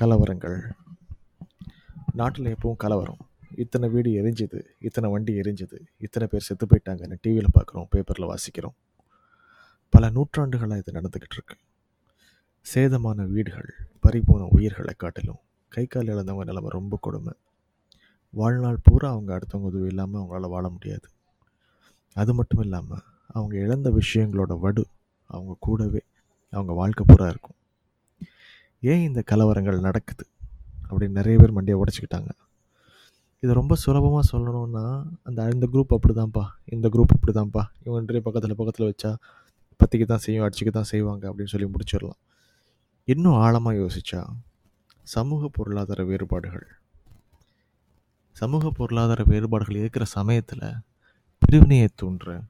கலவரங்கள். நாட்டில் எப்பவும் கலவரம். இத்தனை வீடு எரிஞ்சுது இத்தனை வண்டி எரிஞ்சுது இத்தனை பேர் செத்து போயிட்டாங்கன்னு டிவியில் பார்க்குறோம் பேப்பரில் வாசிக்கிறோம். பல நூற்றாண்டுகளாக இது நடந்துக்கிட்டு இருக்கு. சேதமான வீடுகள் பறிபோன உயிர்களை காட்டிலும் கை கால் இழந்தவங்க நிலைமை ரொம்ப கொடுமை. வாழ்நாள் பூரா அவங்க அடுத்தவங்க உதவி இல்லாமல் அவங்களால வாழ முடியாது. அது மட்டும் இல்லாமல் அவங்க இழந்த விஷயங்களோட வடு அவங்க கூடவே அவங்க வாழ்க்கை பூரா இருக்கும். ஏன் இந்த கலவரங்கள் நடக்குது? அப்படின்னு நிறைய பேர் மண்டியை உடச்சிக்கிட்டாங்க. இது ரொம்ப சுலபமாக சொல்லணும்னா அந்த இந்த குரூப் அப்படி தான்ப்பா இந்த குரூப் இப்படி தான்ப்பா இவங்க பக்கத்தில் பக்கத்தில் வச்சா பத்திக்கு தான் செய்யும் அடிச்சுக்கு தான் செய்வாங்க அப்படின்னு சொல்லி முடிச்சிடலாம். இன்னும் ஆழமாக யோசித்தா சமூக பொருளாதார வேறுபாடுகள். சமூக பொருளாதார வேறுபாடுகள் இருக்கிற சமயத்தில் பிரிவினையை தூண்டுற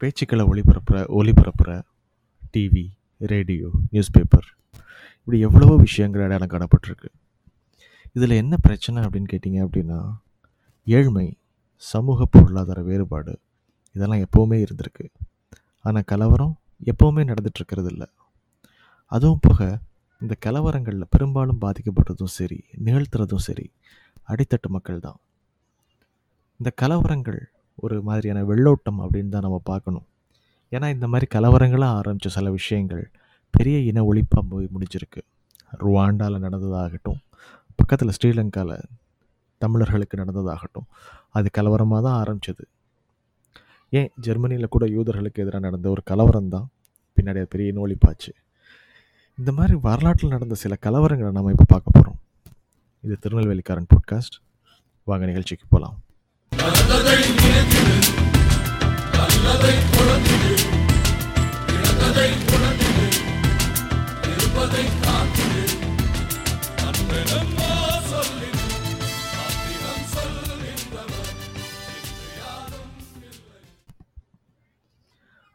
பேச்சுக்களை ஒளிபரப்புற ஒளிபரப்புற டிவி ரேடியோ நியூஸ் பேப்பர் இப்படி எவ்வளவோ விஷயங்கள் அடையாளம் காணப்பட்டிருக்கு இதில் என்ன பிரச்சனை அப்படின்னு கேட்டிங்க அப்படின்னா ஏழ்மை சமூக பொருளாதார வேறுபாடு இதெல்லாம் எப்போவுமே இருந்திருக்கு. ஆனால் கலவரம் எப்போவுமே நடந்துட்டுருக்கிறது இல்லை. அதுவும் போக இந்த கலவரங்களில் பெரும்பாலும் பாதிக்கப்படுறதும் சரி நிகழ்த்துறதும் சரி அடித்தட்டு மக்கள் தான். இந்த கலவரங்கள் ஒரு மாதிரியான வெள்ளோட்டம் அப்படின்னு தான் நம்ம பார்க்கணும். ஏன்னா இந்த மாதிரி கலவரங்களாக ஆரம்பித்த சில விஷயங்கள் பெரிய இன ஒழிப்பாக போய் முடிஞ்சிருக்கு. ருவாண்டாவில் நடந்ததாகட்டும் பக்கத்தில் ஸ்ரீலங்காவில் தமிழர்களுக்கு நடந்ததாகட்டும் அது கலவரமாக தான் ஆரம்பிச்சது. ஏன்? ஜெர்மனியில் கூட யூதர்களுக்கு எதிராக நடந்த ஒரு கலவரம் தான். பின்னாடி அது பெரிய இன ஒழிப்பாச்சு. இந்த மாதிரி வரலாற்றில் நடந்த சில கலவரங்களை நம்ம இப்போ பார்க்க போகிறோம் இது திருநெல்வேலிக்காரன் பாட்காஸ்ட் வாங்க நிகழ்ச்சிக்கு போகலாம்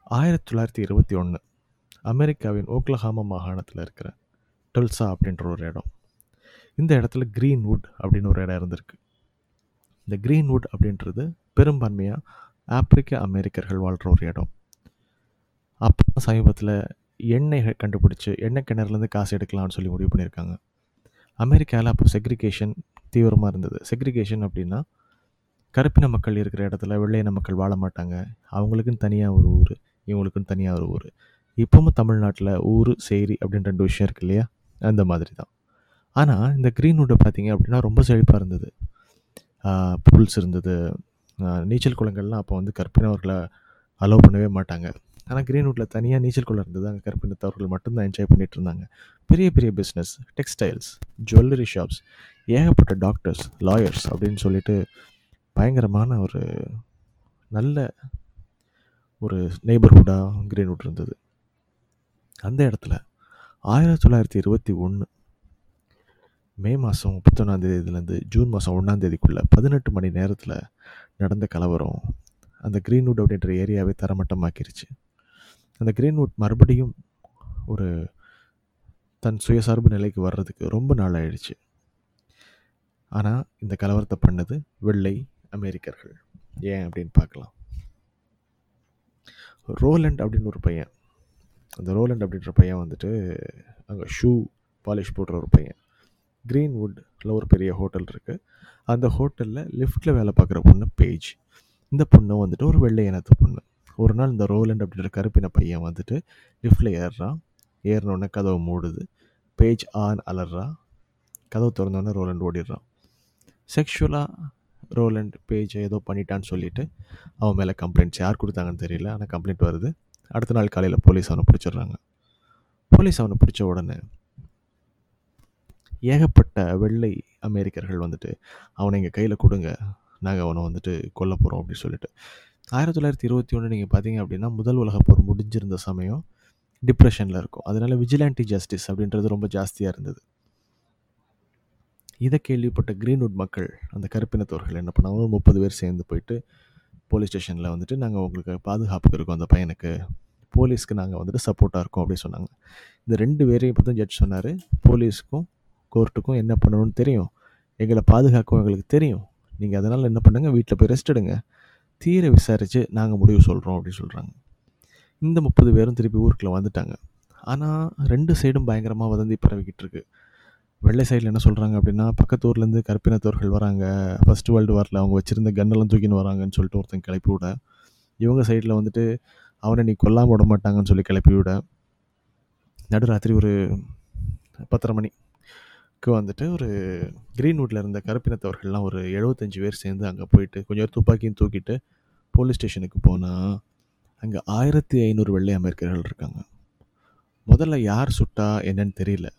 ஆயிரத்தி தொள்ளாயிரத்தி இருபத்தி ஒன்று அமெரிக்காவின் ஓக்லஹாமா மாகாணத்தில் இருக்கிற டொல்சா அப்படின்ற ஒரு இடம். இந்த இடத்துல க்ரீன்வுட் அப்படின்னு ஒரு இடம் இருந்திருக்கு. இந்த க்ரீன்வுட் அப்படின்றது பெரும்பான்மையாக ஆப்பிரிக்க அமெரிக்கர்கள் வாழ்கிற ஒரு இடம். அப்போ சமீபத்தில் எண்ணெய் கண்டுபிடிச்சி எண்ணெய் கிணறுலேருந்து காசு எடுக்கலாம்னு சொல்லி முடிவு பண்ணியிருக்காங்க. அமெரிக்காவில் அப்போ செக்ரிகேஷன் தீவிரமாக இருந்தது. செக்ரிகேஷன் அப்படின்னா கருப்பின மக்கள் இருக்கிற இடத்துல வெள்ளையின மக்கள் வாழ மாட்டாங்க. அவங்களுக்குன்னு தனியாக ஒரு ஊர் இவங்களுக்குன்னு தனியாக ஒரு ஊர். இப்போவும் தமிழ்நாட்டில் ஊர் சேரி அப்படின்னு ரெண்டு விஷயம் இருக்கு இல்லையா? அந்த மாதிரி தான் ஆனால் இந்த க்ரீன்வுட்டை பார்த்தீங்க அப்படின்னா ரொம்ப செழிப்பாக இருந்தது. புல்ஸ் இருந்தது. நீச்சல் குளங்கள்லாம் அப்போ வந்து கற்பினவர்களை அலோவ் பண்ணவே மாட்டாங்க. ஆனால் க்ரீன்வுட்டில் தனியாக நீச்சல் குளம் இருந்தது. அங்கே கற்பினத்தவர்கள் மட்டும்தான் என்ஜாய் பண்ணிகிட்டு இருந்தாங்க. பெரிய பெரிய பிஸ்னஸ் டெக்ஸ்டைல்ஸ் ஜுவல்லரி ஷாப்ஸ் ஏகப்பட்ட டாக்டர்ஸ் லாயர்ஸ் அப்படின்னு சொல்லிட்டு பயங்கரமான ஒரு நல்ல ஒரு நெய்பர்ஹுட்டாக க்ரீன்வுட் இருந்தது. அந்த இடத்துல ஆயிரத்தி தொள்ளாயிரத்தி இருபத்தி ஒன்று மே மாதம் முப்பத்தொன்னாந்தேதியிலேருந்து ஜூன் மாதம் ஒன்றாந்தேதிக்குள்ளே பதினெட்டு மணி நேரத்தில் நடந்த கலவரம் அந்த க்ரீன்வுட் அப்படின்ற ஏரியாவே தரமட்டமாக்கிருச்சு. அந்த க்ரீன்வுட் மறுபடியும் ஒரு தன் சுயசார்பு நிலைக்கு வர்றதுக்கு ரொம்ப நாள் ஆயிடுச்சு. ஆனால் இந்த கலவரத்தை பண்ணது வெள்ளை அமெரிக்கர்கள். ஏன் அப்படின்னு பார்க்கலாம். ரோலண்ட் அப்படின்னு ஒரு பையன். அந்த ரோலண்ட் அப்படின்ற பையன் வந்துட்டு அங்கே ஷூ பாலிஷ் போடுற ஒரு பையன். க்ரீன்வுட்டில் ஒரு பெரிய ஹோட்டல் இருக்குது அந்த ஹோட்டலில் லிஃப்ட்டில் வேலை பார்க்குற பொண்ணு பேஜ் இந்த பொண்ணு வந்துட்டு ஒரு வெள்ளை இனத்து பொண்ணு. ஒரு நாள் இந்த ரோலண்ட் அப்படின்ற கருப்பின பையன் வந்துட்டு லிஃப்ட்டில் ஏறுறான் ஏறினோடனே கதவு மூடுது. பேஜ் ஆன் அலறான் கதவு திறந்தோடனே ரோலண்ட் ஓடிடுறான் செக்ஷுவலாக ரோலண்ட் பேஜ் ஏதோ பண்ணிட்டான்னு சொல்லிவிட்டு அவன் மேலே கம்ப்ளைண்ட்ஸ் யார் கொடுத்தாங்கன்னு தெரியல. ஆனால் கம்ப்ளைண்ட் வருது. அடுத்த நாள் காலையில் போலீஸ் அவனை பிடிச்சிடுறாங்க. போலீஸ் அவனை பிடிச்ச உடனே ஏகப்பட்ட வெள்ளை அமெரிக்கர்கள் வந்துட்டு அவனை எங்கள் கையில் கொடுங்க. நாங்கள் அவனை வந்துட்டு கொல்ல போகிறோம் அப்படின்னு சொல்லிட்டு ஆயிரத்தி தொள்ளாயிரத்தி இருபத்தி ஒன்று நீங்கள் பார்த்தீங்க அப்படின்னா முதல் உலகப் போர் முடிஞ்சிருந்த சமயம் டிப்ரெஷனில் இருக்கும். அதனால் விஜிலாண்டி ஜஸ்டிஸ் அப்படின்றது ரொம்ப ஜாஸ்தியாக இருந்தது. இதை கேள்விப்பட்ட க்ரீன்வுட் மக்கள் அந்த கருப்பினத்தோர்கள் என்ன பண்ணாங்க? முப்பது பேர் சேர்ந்து போயிட்டு போலீஸ் ஸ்டேஷனில் வந்துட்டு நாங்கள் உங்களுக்கு பாதுகாப்புக்கு இருக்கோம். அந்த பையனுக்கு போலீஸ்க்கு நாங்கள் வந்துட்டு சப்போர்ட்டாக இருக்கோம் அப்படின்னு சொன்னாங்க. இந்த ரெண்டு பேரையும் பார்த்தா ஜட்ஜ் சொன்னார். போலீஸுக்கும் கோர்ட்டுக்கும் என்ன பண்ணணும்னு தெரியும். எங்களை பாதுகாக்கவும் எங்களுக்கு தெரியும். நீங்கள் அதனால் என்ன பண்ணுங்கள் வீட்டில் போய் ரெஸ்ட் எடுங்க. தீர விசாரித்து நாங்கள் முடிவு சொல்கிறோம் அப்படின்னு சொல்கிறாங்க இந்த முப்பது பேரும் திருப்பி ஊருக்குள்ளே வந்துட்டாங்க. ஆனால் ரெண்டு சைடும் பயங்கரமாக வதந்தி பரவிக்கிட்டு இருக்கு. வெள்ளை சைடில் என்ன சொல்கிறாங்க அப்படின்னா பக்கத்து ஊர்லேருந்து கற்பினத்தோர்கள் வராங்க. ஃபஸ்ட் வேர்ல்டு வாரில் அவங்க வச்சுருந்த கன்னெல்லாம் தூக்கின்னு வராங்கன்னு சொல்லிட்டு ஒருத்தன் கிளப்பி விட இவங்க சைடில் வந்துட்டு அவனை நீ கொல்லாம விட மாட்டாங்கன்னு சொல்லி கிளப்பி விட நடுராத்திரி ஒரு பத்தரை மணி மணிக்கு வந்துட்டு ஒரு கிரீன்வுட்டில் இருந்த கருப்பினத்தவர்கள்லாம் ஒரு எழுபத்தஞ்சு பேர் சேர்ந்து அங்கே போயிட்டு கொஞ்சம் துப்பாக்கியும் தூக்கிட்டு போலீஸ் ஸ்டேஷனுக்கு போனால் அங்கே ஆயிரத்தி ஐநூறு வெள்ளை அமெரிக்கர்கள் இருக்காங்க. முதல்ல யார் சுட்டா என்னன்னு தெரியல.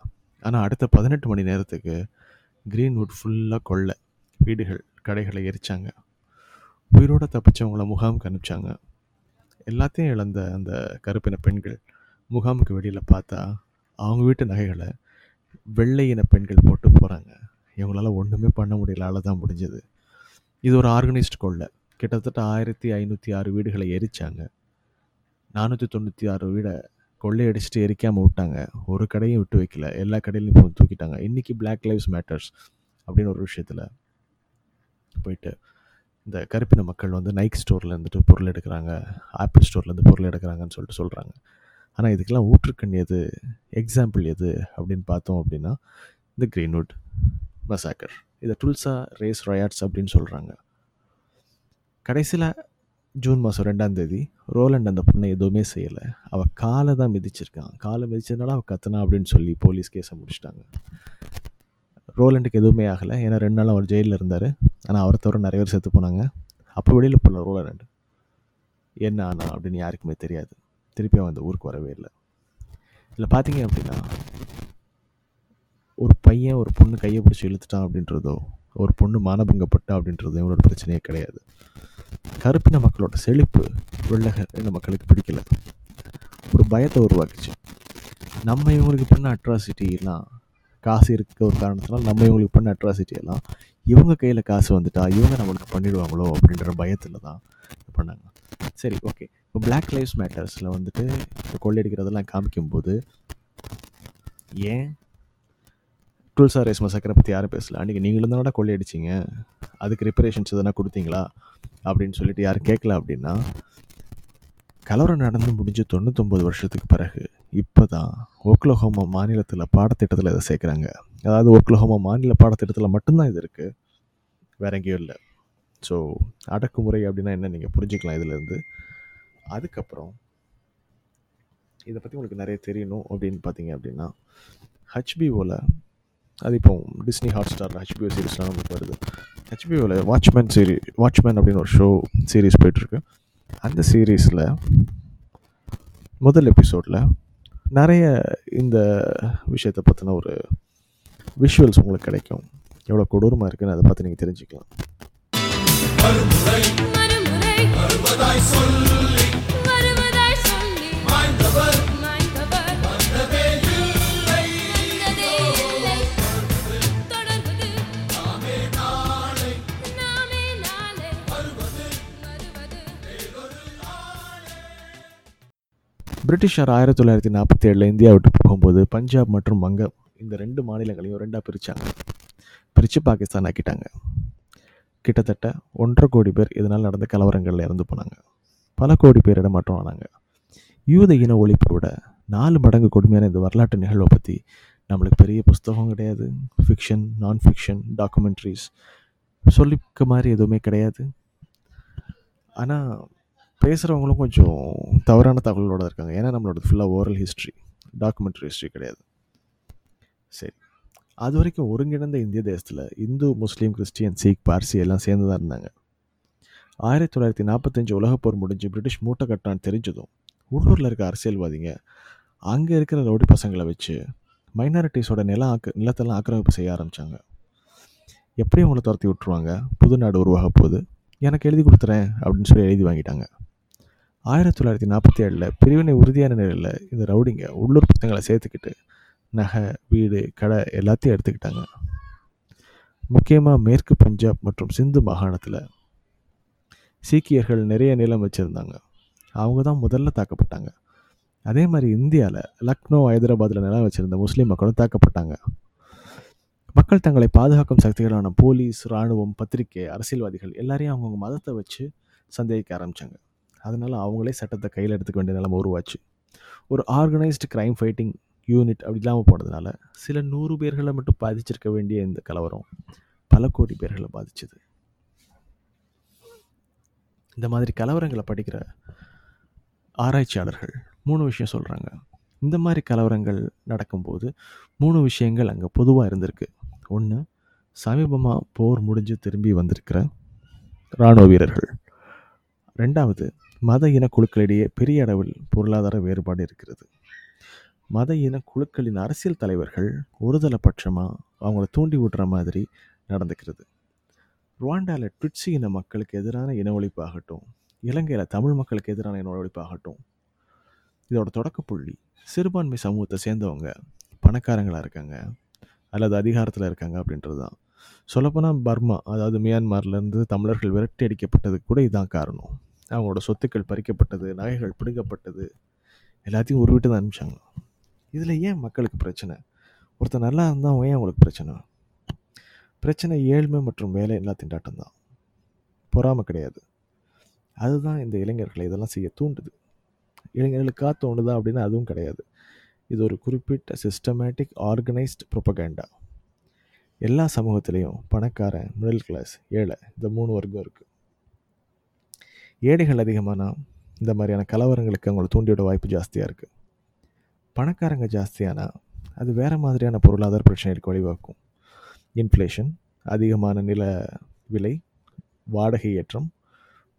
ஆனால் அடுத்த பதினெட்டு மணி நேரத்துக்கு கிரீன்வுட் ஃபுல்லாக கொள்ளை வீடுகள் கடைகளை எரிச்சாங்க. உயிரோட தப்பிச்சவங்கள முகாமுக்கு அனுப்பிச்சாங்க. எல்லாத்தையும் இழந்த அந்த கருப்பின பெண்கள் முகாமுக்கு வெளியில் பார்த்தா அவங்க வீட்டு நகைகளை வெள்ளை இன பெண்கள் போட்டு போகிறாங்க இவங்களால ஒன்றுமே பண்ண முடியலால தான் முடிஞ்சது. இது ஒரு ஆர்கனைஸ்டு கொள்ளை. கிட்டத்தட்ட ஆயிரத்தி ஐநூற்றி ஆறு வீடுகளை எரித்தாங்க நானூற்றி தொண்ணூற்றி ஆறு வீடை கொள்ளையடிச்சிட்டு எரிக்காமல் விட்டாங்க. ஒரு கடையும் விட்டு வைக்கல. எல்லா கடையிலையும் இப்போ தூக்கிட்டாங்க. இன்றைக்கி பிளாக் லைவ்ஸ் மேட்டர்ஸ் அப்படின்னு ஒரு விஷயத்தில் போயிட்டு இந்த கருப்பின மக்கள் வந்து நைக் ஸ்டோரில் இருந்துட்டு பொருள் எடுக்கிறாங்க. ஆப்பிள் ஸ்டோர்லேருந்து பொருள் எடுக்கிறாங்கன்னு சொல்லிட்டு சொல்கிறாங்க ஆனால் இதுக்கெல்லாம் ஊற்றுக்கண் எது? எக்ஸாம்பிள் எது? அப்படின்னு பார்த்தோம் அப்படின்னா இந்த க்ரீன்வுட் மசாக்கர் இதை டுல்சா ரேஸ் ரயாட்ஸ் அப்படின்னு சொல்கிறாங்க கடைசியில் ஜூன் மாதம் ரெண்டாம் தேதி ரோலண்ட் அந்த பொண்ணை எதுவுமே செய்யலை. அவள் காலை தான் மிதிச்சிருக்கான். காலை மிதிச்சதுனால அவள் கத்தனா அப்படின்னு சொல்லி போலீஸ் கேஸை முடிச்சிட்டாங்க. ரோலண்டுக்கு எதுவுமே ஆகலை. ஏன்னா ரெண்டு நாள் அவர் ஜெயிலில் இருந்தார். ஆனால் அவரை தவிர நிறைய பேர் செத்து போனாங்க. அப்போ வெளியில் போகல ரோலண்ட். என்ன ஆனா அப்படின்னு யாருக்குமே தெரியாது. திருப்பி அவன் அந்த ஊருக்கு வரவே இல்லை. இதில் பார்த்தீங்க அப்படின்னா ஒரு பையன் ஒரு பொண்ணு கையை பிடிச்சி இழுத்துட்டான் அப்படின்றதோ ஒரு பொண்ணு மானபங்கப்பட்டா அப்படின்றதோ இவனோட பிரச்சனையே கிடையாது. கருப்பின மக்களோட செழிப்பு வெள்ளக இந்த மக்களுக்கு பிடிக்கல. ஒரு பயத்தை உருவாக்குச்சு. நம்ம இவங்களுக்கு பண்ண அட்ராசிட்டி எல்லாம் காசு இருக்க ஒரு காரணத்தினால் நம்ம இவங்களுக்கு பண்ண அட்ராசிட்டி எல்லாம் இவங்க கையில் காசு வந்துட்டா இவங்க நம்மளுக்கு பண்ணிடுவாங்களோ அப்படின்ற பயத்தில் தான் பண்ணாங்க. சரி ஓகே இப்போ பிளாக் லைஃப்ஸ் மேட்டர்ஸில் வந்துட்டு இப்போ கொள்ளையடிக்கிறதெல்லாம் காமிக்கும்போது ஏன் டுல்சா ரேஸ் மசக்கரை பற்றி யாரும் பேசல? அன்றைக்கி நீங்களும் தானடா கொள்ளையடிச்சிங்க அதுக்கு ரிப்பரேஷன்ஸ் எதனா கொடுத்தீங்களா? அப்படின்னு சொல்லிட்டு யாரும் கேட்கல அப்படின்னா கலவரம் நடந்து முடிஞ்சு தொண்ணூத்தொம்பது வருஷத்துக்கு பிறகு இப்போ தான் ஓக்லஹோமா மாநிலத்தில் பாடத்திட்டத்தில் இதை சேர்க்குறாங்க. அதாவது ஓக்லஹோமா மாநில பாடத்திட்டத்தில் மட்டும்தான் இது இருக்குது வேற எங்கேயும் இல்லை. ஸோ அடக்குமுறை அப்படின்னா என்ன? நீங்கள் புரிஞ்சுக்கலாம் இதுலேருந்து அதுக்கப்புறம் இதை பற்றி உங்களுக்கு நிறைய தெரியணும் அப்படின்னு பார்த்தீங்க அப்படின்னா ஹச்பிஓவில் அது இப்போ டிஸ்னி ஹாட் ஸ்டார் ஹச்பிஓ சீரீஸ்லாம் நமக்கு வருது. ஹச்பிஓவில் வாட்ச்மேன் சீரி வாட்ச்மேன் அப்படின்னு ஒரு ஷோ சீரீஸ் போயிட்டுருக்கு. அந்த சீரீஸில் முதல் எபிசோடில் நிறைய இந்த விஷயத்தை பற்றின ஒரு விஷுவல்ஸ் உங்களுக்கு கிடைக்கும். எவ்வளோ கொடூரமாக இருக்குன்னு அதை பார்த்து நீங்கள் தெரிஞ்சுக்கலாம். பிரிட்டிஷார் ஆயிரத்தி தொள்ளாயிரத்தி நாற்பத்தி ஏழில் இந்தியா விட்டு போகும்போது பஞ்சாப் மற்றும் வங்கம் இந்த ரெண்டு மாநிலங்களையும் ரெண்டாக பிரித்தாங்க பிரித்து பாகிஸ்தான் ஆக்கிட்டாங்க. கிட்டத்தட்ட ஒன்றரை கோடி பேர் இதனால் நடந்த கலவரங்களில் இறந்து போனாங்க. பல கோடி பேர் இடமாற்றம் ஆனாங்க. யூத இன ஒழிப்பை விட நாலு மடங்கு கொடுமையான இந்த வரலாற்று நிகழ்வை பற்றி நம்மளுக்கு பெரிய புஸ்தகம் கிடையாது. ஃபிக்ஷன் நான் ஃபிக்ஷன் டாக்குமெண்ட்ரிஸ் சொல்லிக்க மாதிரி எதுவுமே கிடையாது. ஆனால் பேசுகிறவங்களும் கொஞ்சம் தவறான தகவலோடு இருக்காங்க. ஏன்னா நம்மளோட ஃபுல்லாக ஓரல் ஹிஸ்ட்ரி டாக்குமெண்ட்ரி ஹிஸ்ட்ரி கிடையாது. சரி. அது வரைக்கும் ஒருங்கிணைந்த இந்திய தேசத்தில் இந்து முஸ்லீம் கிறிஸ்டியன் சீக் பார்சி எல்லாம் சேர்ந்து தான் இருந்தாங்க. ஆயிரத்தி தொள்ளாயிரத்தி நாற்பத்தஞ்சு உலகப்போர் முடிஞ்சு பிரிட்டிஷ் மூட்டை கட்டான்னு தெரிஞ்சதும் உள்ளூரில் இருக்க அரசியல்வாதிங்க அங்கே இருக்கிற ரவுடி பசங்களை வச்சு மைனாரிட்டிஸோட நிலம் ஆக்க நிலத்தெல்லாம் ஆக்கிரமிப்பு செய்ய ஆரம்பித்தாங்க எப்படி அவங்கள துரத்தி விட்டுருவாங்க? புது நாடு உருவாக போகுது. எனக்கு எழுதி கொடுத்துறேன் அப்படின்னு சொல்லி எழுதி வாங்கிட்டாங்க. ஆயிரத்தி தொள்ளாயிரத்தி நாற்பத்தி ஏழில் பிரிவினை உறுதியான நிலையில் இந்த ரவுடிங்க உள்ளூர் பசங்களை சேர்த்துக்கிட்டு நகை வீடு கடை எல்லாத்தையும் எடுத்துக்கிட்டாங்க. முக்கியமாக மேற்கு பஞ்சாப் மற்றும் சிந்து மாகாணத்தில் சீக்கியர்கள் நிறைய நிலம் வச்சுருந்தாங்க. அவங்க தான் முதல்ல தாக்கப்பட்டாங்க. அதே மாதிரி இந்தியாவில் லக்னோ ஹைதராபாத்தில் நிலம் வச்சுருந்த முஸ்லீம் மக்களும் தாக்கப்பட்டாங்க. மக்கள் தங்களை பாதுகாக்கும் சக்திகளான போலீஸ் இராணுவம் பத்திரிகை அரசியல்வாதிகள் எல்லாரையும் அவங்கவுங்க மதத்தை வச்சு சந்தேகிக்க ஆரம்பித்தாங்க அதனால் அவங்களே சட்டத்தை கையில் எடுத்துக்க வேண்டிய நிலைமை உருவாச்சு. ஒரு ஆர்கனைஸ்டு க்ரைம் ஃபைட்டிங் யூனிட் அப்படி இல்லாமல் போனதுனால சில நூறு பேர்களை மட்டும் பாதிச்சிருக்க வேண்டிய இந்த கலவரம் பல கோடி பேர்களை பாதிச்சது. இந்த மாதிரி கலவரங்களை படிக்கிற ஆராய்ச்சியாளர்கள் மூணு விஷயம் சொல்கிறாங்க இந்த மாதிரி கலவரங்கள் நடக்கும்போது மூணு விஷயங்கள் அங்கே பொதுவாக இருந்திருக்கு. ஒன்று சமீபமாக போர் முடிஞ்சு திரும்பி வந்திருக்கிற இராணுவ வீரர்கள். ரெண்டாவது மத இனக்குழுக்களிடையே பெரிய அளவில் பொருளாதார வேறுபாடு இருக்கிறது. மத இன குழுக்களின் அரசியல் தலைவர்கள் ஒருதலை பட்சமாக அவங்கள தூண்டி விடுற மாதிரி நடந்துக்கிறது. ருவாண்டாவில் ட்விட்சி இன மக்களுக்கு எதிரான இன ஒழிப்பாகட்டும் இலங்கையில் தமிழ் மக்களுக்கு எதிரான இன ஒழிப்பாகட்டும் இதோட தொடக்க புள்ளி சிறுபான்மை சமூகத்தை சேர்ந்தவங்க பணக்காரங்களாக இருக்காங்க அல்லது அதிகாரத்தில் இருக்காங்க அப்படின்றது தான். சொல்லப்போனால் பர்மா அதாவது மியான்மர்லேருந்து தமிழர்கள் விரட்டி அடிக்கப்பட்டதுக்கு கூட இதுதான் காரணம். அவங்களோட சொத்துக்கள் பறிக்கப்பட்டது நகைகள் பிடுங்கப்பட்டது எல்லாத்தையும் ஒரு வீட்டு தான் அனுப்பிச்சாங்க. இதில் ஏன் மக்களுக்கு பிரச்சனை? ஒருத்தர் நல்லா இருந்தால் ஏன் அவங்களுக்கு பிரச்சனை? பிரச்சனை ஏழ்மை மற்றும் வேலை எல்லா திண்டாட்டம் தான். பொறாமை கிடையாது. அதுதான் இந்த இளைஞர்களை இதெல்லாம் செய்ய தூண்டுது. இளைஞர்களுக்காக தோணுதா அப்படின்னா அதுவும் கிடையாது. இது ஒரு குறிப்பிட்ட சிஸ்டமேட்டிக் ஆர்கனைஸ்ட் ப்ரொபகேண்டா எல்லா சமூகத்திலையும் பணக்காரன் மிடில் கிளாஸ் ஏழை இந்த மூணு வர்க்கம் இருக்குது ஏழைகள் அதிகமானா இந்த மாதிரியான கலவரங்களுக்கு அவங்களை தூண்டியோட வாய்ப்பு ஜாஸ்தியாக இருக்குது பணக்காரங்க ஜாஸ்தியானா அது வேறு மாதிரியான பொருளாதார பிரச்சனைகளுக்கு வழிவகுக்கும். இன்ஃப்ளேஷன் அதிகமான நில விலை வாடகை ஏற்றம்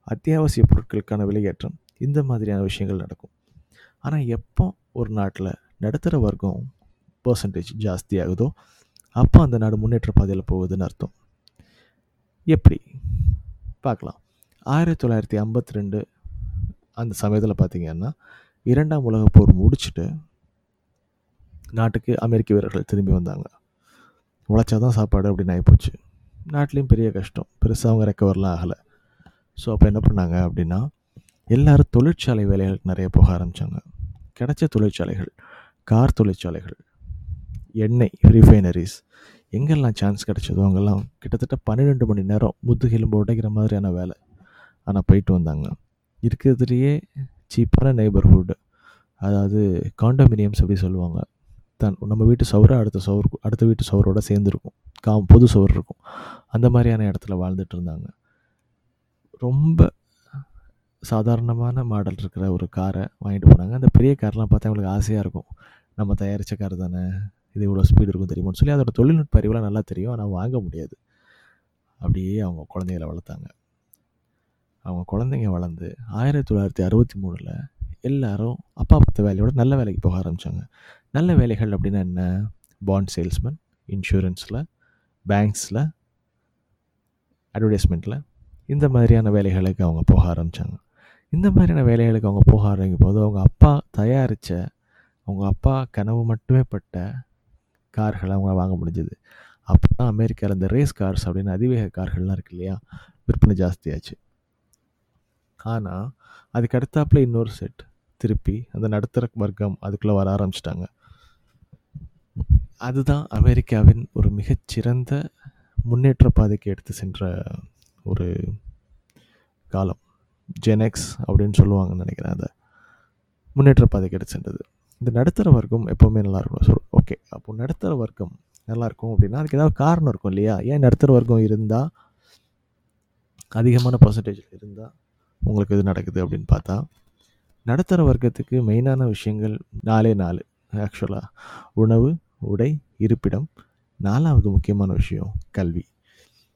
அத்தியாவசிய பொருட்களுக்கான விலையேற்றம் இந்த மாதிரியான விஷயங்கள் நடக்கும். ஆனால் எப்போ ஒரு நாட்டில் நடுத்தர வர்க்கம் பர்சன்டேஜ் ஜாஸ்தியாகுதோ அப்போ அந்த நாடு முன்னேற்ற பாதையில் போகுதுன்னு அர்த்தம். எப்படி? பார்க்கலாம். ஆயிரத்தி தொள்ளாயிரத்தி ஐம்பத்தி ரெண்டு அந்த சமயத்தில் பார்த்தீங்கன்னா இரண்டாம் உலகப் போர் முடிச்சுட்டு நாட்டுக்கு அமெரிக்க வீரர்கள் திரும்பி வந்தாங்க. உழைச்சா தான் சாப்பாடு அப்படின்னு ஆகிப்போச்சு நாட்டிலையும் பெரிய கஷ்டம். பெருசாக அவங்க ரெக்கவர்லாம் ஆகலை. ஸோ அப்போ என்ன பண்ணாங்க அப்படின்னா எல்லோரும் தொழிற்சாலை வேலைகளுக்கு நிறைய போக ஆரம்பித்தாங்க கிடைச்ச தொழிற்சாலைகள் கார் தொழிற்சாலைகள் எண்ணெய் ரிஃபைனரிஸ் எங்கெல்லாம் சான்ஸ் கிடைச்சதோ அங்கெல்லாம் கிட்டத்தட்ட பன்னிரெண்டு மணி நேரம் முதுகெலும்பு உடைக்கிற மாதிரியான வேலை. ஆனால் போயிட்டு வந்தாங்க. இருக்கிறதுலையே சீப்பான நெய்பர்ஹுட் அதாவது காண்டோமினியம்ஸ் அப்படி சொல்லுவாங்க. தன் நம்ம வீட்டு சவரை அடுத்த சவர் அடுத்த வீட்டு சவரோட சேர்ந்துருக்கும். கா பொது சவர் இருக்கும். அந்த மாதிரியான இடத்துல வாழ்ந்துட்டு இருந்தாங்க. ரொம்ப சாதாரணமான மாடல் இருக்கிற ஒரு காரை வாங்கிட்டு போனாங்க. அந்த பெரிய கார்லாம் பார்த்தா அவங்களுக்கு ஆசையாக இருக்கும். நம்ம தயாரித்த கார் தானே? இது இவ்வளோ ஸ்பீடு இருக்கும் தெரியுமான்னு சொல்லி அதோட தொழில்நுட்ப அறிவுலாம் நல்லா தெரியும். ஆனால் வாங்க முடியாது. அப்படியே அவங்க குழந்தைகளை வளர்த்தாங்க. அவங்க குழந்தைங்க வளர்ந்து ஆயிரத்தி தொள்ளாயிரத்தி அறுபத்தி மூணில் எல்லாரும் அப்பா பத்த வேலையோட நல்ல வேலைக்கு போக ஆரம்பித்தாங்க நல்ல வேலைகள் அப்படின்னா என்ன? பாண்ட் சேல்ஸ்மேன் இன்சூரன்ஸில் பேங்க்ஸில் அட்வர்டைஸ்மெண்ட்டில் இந்த மாதிரியான வேலைகளுக்கு அவங்க போக ஆரம்பித்தாங்க இந்த மாதிரியான வேலைகளுக்கு அவங்க போக ஆரம்பிக்கும் போது அவங்க அப்பா தயாரித்த அவங்க அப்பா கனவு மட்டுமே பட்ட கார்களை அவங்க வாங்க முடிஞ்சது. அப்போ தான் அமெரிக்காவில் இந்த ரேஸ் கார்ஸ் அப்படின்னு அதிவேக கார்கள்லாம் இருக்கு இல்லையா? விற்பனை ஜாஸ்தியாச்சு. ஆனால் அதுக்கு அடுத்தாப்புல இன்னொரு செட் திருப்பி அந்த நடுத்தர வர்க்கம் அதுக்குள்ளே வர ஆரம்பிச்சிட்டாங்க. அதுதான் அமெரிக்காவின் ஒரு மிகச்சிறந்த முன்னேற்ற பாதைக்கு எடுத்து சென்ற ஒரு காலம். ஜெனெக்ஸ் அப்படின்னு சொல்லுவாங்கன்னு நினைக்கிறேன் அதை. முன்னேற்ற பாதைக்கு எடுத்து சென்றது. இந்த நடுத்தர வர்க்கம் எப்போவுமே நல்லா இருக்கும் ஸோ ஓகே அப்போ நடுத்தர வர்க்கம் நல்லாயிருக்கும் அப்படின்னா அதுக்கு ஏதாவது காரணம் இருக்கும் இல்லையா? ஏன் நடுத்தர வர்க்கம் இருந்தால் அதிகமான பர்சன்டேஜ் இருந்தால் உங்களுக்கு இது நடக்குது அப்படின்னு பார்த்தா நடுத்தர வர்க்கத்துக்கு மெயினான விஷயங்கள் நாலே நாலு ஆக்சுவலாக உணவு உடை இருப்பிடம். நாலாவது முக்கியமான விஷயம் கல்வி.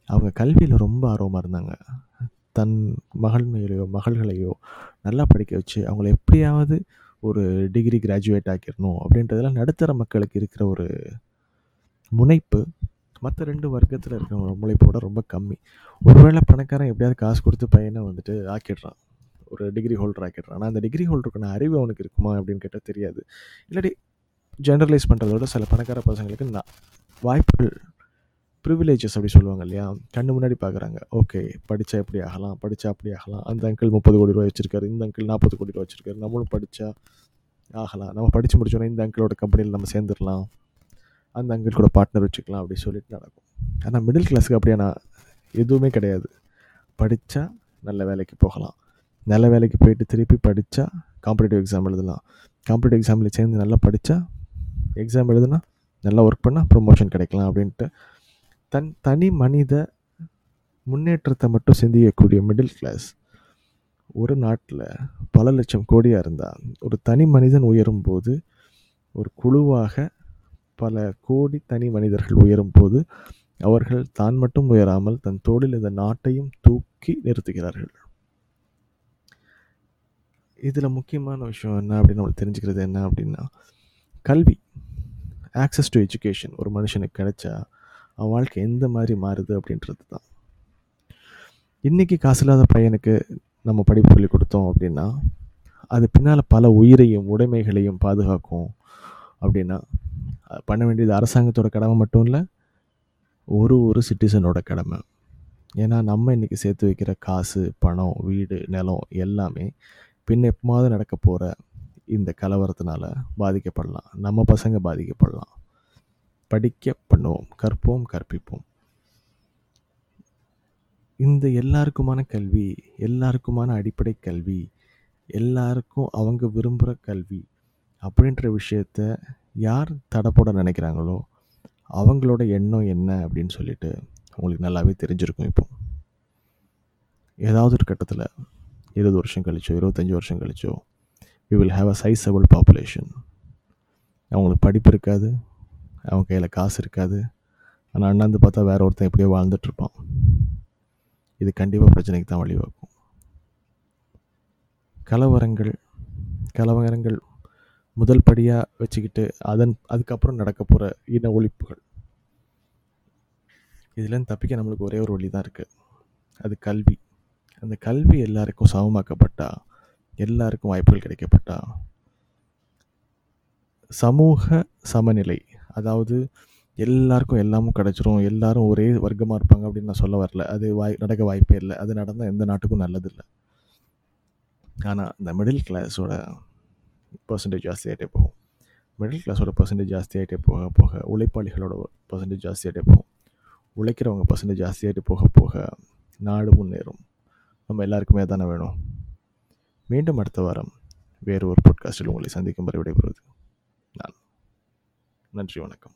அவங்க கல்வியில் ரொம்ப ஆர்வமாக இருந்தாங்க. தன் மகள்மையிலையோ மகள்களையோ நல்லா படிக்க வச்சு அவங்கள எப்படியாவது ஒரு டிகிரி கிராஜுவேட் ஆக்கிடணும் அப்படின்றதெல்லாம் நடுத்தர மக்களுக்கு இருக்கிற ஒரு முனைப்பு மற்ற ரெண்டு வர்க்கத்தில் இருக்கிற முனைப்போட ரொம்ப கம்மி. ஒருவேளை பணக்காரன் எப்படியாவது காசு கொடுத்து பையனை வந்துட்டு ஆக்கிடுறான். ஒரு டிகிரி ஹோல்டர் ஆக்கிடுறான். ஆனால் அந்த டிகிரி ஹோல்டருக்கான அறிவு அவனுக்கு இருக்குமா அப்படின்னு கேட்டால் தெரியாது. இல்லாட்டி ஜென்ரலைஸ் பண்ணுறதோட சில பணக்கார பசங்களுக்கு நான் வாய்ப்புகள் ப்ரிவிலேஜஸ் அப்படி சொல்லுவாங்க இல்லையா? கண்ணு முன்னாடி பார்க்குறாங்க ஓகே படித்தா எப்படி ஆகலாம் படித்தா அப்படி ஆகலாம். அந்த அங்கிள் முப்பது கோடி ரூபா வச்சுருக்காரு இந்த அங்கிள் நாற்பது கோடி ரூபா வச்சுருக்காரு. நம்மளும் படித்தா ஆகலாம். நம்ம படித்து முடிச்சோன்னா இந்த அங்கிளோட கம்பெனியில் நம்ம சேர்ந்துடலாம் அந்த அங்கிள் கூட பார்ட்னர் வச்சுக்கலாம் அப்படி சொல்லிட்டு நடக்கும். ஆனால் மிடில் கிளாஸுக்கு அப்படியே நான் எதுவுமே கிடையாது. படித்தா நல்ல வேலைக்கு போகலாம். நல்ல வேலைக்கு போயிட்டு திருப்பி படித்தா காம்படிட்டிவ் எக்ஸாம் எழுதலாம். காம்படிட்டிவ் எக்ஸாமில் சேர்ந்து நல்லா படித்தா எக்ஸாம் எழுதுனா நல்லா ஒர்க் பண்ணால் ப்ரொமோஷன் கிடைக்கலாம் அப்படின்ட்டு தன் தனி மனித முன்னேற்றத்தை மட்டும் சிந்திக்கக்கூடிய மிடில் கிளாஸ் ஒரு நாட்டில் பல லட்சம் கோடியாக இருந்தால் ஒரு தனி மனிதன் உயரும் போது ஒரு குழுவாக பல கோடி தனி மனிதர்கள் உயரும் போது அவர்கள் தான் மட்டும் உயராமல் தன் தோளில் இந்த நாட்டையும் தூக்கி நிறுத்துகிறார்கள். இதில் முக்கியமான விஷயம் என்ன அப்படின்னு நம்ம தெரிஞ்சுக்கிறது என்ன அப்படின்னா கல்வி ஆக்சஸ் டு எஜுகேஷன் ஒரு மனுஷனுக்கு கிடைச்சா அவன் வாழ்க்கை எந்த மாதிரி மாறுது அப்படின்றது தான். இன்றைக்கி காசு இல்லாத பையனுக்கு நம்ம படிப்பு சொல்லி கொடுத்தோம் அப்படின்னா அது பின்னால் பல உயிரையும் உடைமைகளையும் பாதுகாக்கும் அப்படின்னா பண்ண வேண்டியது அரசாங்கத்தோட கடமை மட்டும் இல்லை ஒரு ஒரு சிட்டிசனோட கடமை. ஏன்னா நம்ம இன்றைக்கி சேர்த்து வைக்கிற காசு பணம் வீடு நிலம் எல்லாமே பின்ன எப்போமாவது நடக்க போகிற இந்த கலவரத்தினால பாதிக்கப்படலாம். நம்ம பசங்க பாதிக்கப்படலாம். படிக்க பண்ணுவோம் கற்போம் கற்பிப்போம். இந்த எல்லாருக்குமான கல்வி எல்லாருக்குமான அடிப்படை கல்வி எல்லாருக்கும் அவங்க விரும்புகிற கல்வி அப்படின்ற விஷயத்த யார் தடை போட நினைக்கிறாங்களோ அவங்களோட எண்ணம் என்ன அப்படின்னு சொல்லிட்டு உங்களுக்கு நல்லாவே தெரிஞ்சிருக்கும் இப்போ. ஏதாவது ஒரு கட்டத்தில் இருபது வருஷம் கழிச்சோ இருபத்தஞ்சி வருஷம் கழிச்சோ we will have a sizable population அவங்களுக்கு படிப்பு இருக்காது அவங்க கையில் காசு இருக்காது. ஆனால் அண்ணாந்து பார்த்தா வேற ஒருத்தன் எப்படியோ வாழ்ந்துட்டுருப்பான் இது கண்டிப்பாக பிரச்சனைக்கு தான் வழிவகுக்கும். கலவரங்கள் கலவரங்கள் முதல் படியாக வச்சுக்கிட்டு அதன் அதுக்கப்புறம் நடக்க போகிற இன ஒழிப்புகள். இதுலேருந்து தப்பிக்க நம்மளுக்கு ஒரே ஒரு வழி தான் இருக்குது அது கல்வி. அந்த கல்வி எல்லாருக்கும் சமமாக்கப்பட்டா எல்லாருக்கும் வாய்ப்புகள் கிடைக்கப்பட்டா சமூக சமநிலை அதாவது எல்லாருக்கும் எல்லாமும் கிடைச்சிரும் எல்லாரும் ஒரே வர்க்கமாக இருப்பாங்க அப்படின்னு நான் சொல்ல வரல. அது வாய் நடக்க வாய்ப்பே இல்லை. அது நடந்தால் எந்த நாட்டுக்கும் நல்லதில்லை. ஆனால் இந்த மிடில் கிளாஸோட பர்சன்டேஜ் ஜாஸ்தியாகிட்டே போகும். மிடில் கிளாஸோட பர்சன்டேஜ் ஜாஸ்தியாகிட்டே போக போக உழைப்பாளிகளோட பர்சன்டேஜ் ஜாஸ்தியாகிட்டே போகும். உழைக்கிறவங்க பர்சன்டேஜ் ஜாஸ்தியாகிட்டு போக போக நாடு முன்னேறும். நம்ம எல்லாருக்குமே தானே வேணும். மீண்டும் அடுத்த வாரம் வேறு ஒரு பாட்காஸ்டில் உங்களை சந்திக்கும் வரை விடைபெறுவது நான். நன்றி வணக்கம்.